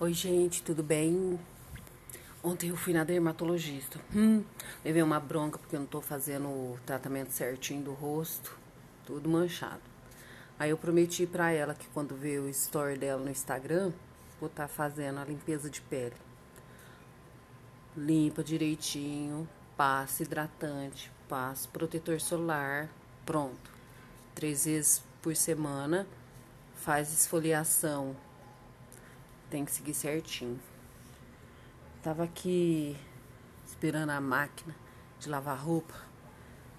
Oi, gente, tudo bem? Ontem eu fui na dermatologista. Hum, levei uma bronca porque eu não tô fazendo o tratamento certinho do rosto, tudo manchado. Aí eu prometi pra ela que quando ver o story dela no Instagram, vou estar tá fazendo a limpeza de pele. Limpa direitinho, passa hidratante, passa protetor solar, pronto. Três vezes por semana, faz esfoliação tem que seguir certinho. Tava aqui esperando a máquina de lavar roupa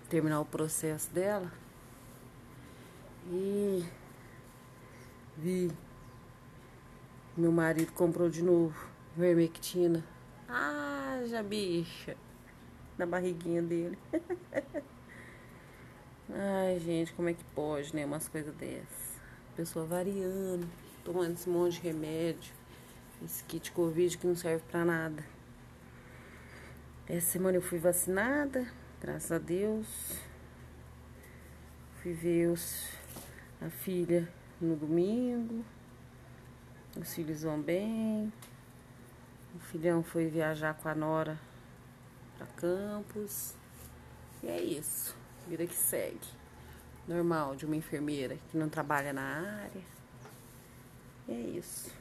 terminar o processo dela. E vi meu marido comprou de novo vermectina. Ah, já bicha. Na barriguinha dele. Ai, gente, como é que pode, né? Umas coisas dessas. Pessoa variando, tomando esse monte de remédio. Esse kit Covid que não serve pra nada. Essa semana eu fui vacinada, graças a Deus. Fui ver os, a filha no domingo. Os filhos vão bem. O filhão foi viajar com a Nora pra Campos. E é isso. Vida que segue. Normal de uma enfermeira que não trabalha na área. É isso.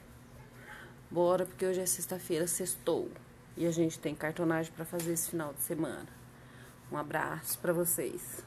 Bora, porque hoje é sexta-feira, sextou. E a gente tem cartonagem para fazer esse final de semana. Um abraço para vocês.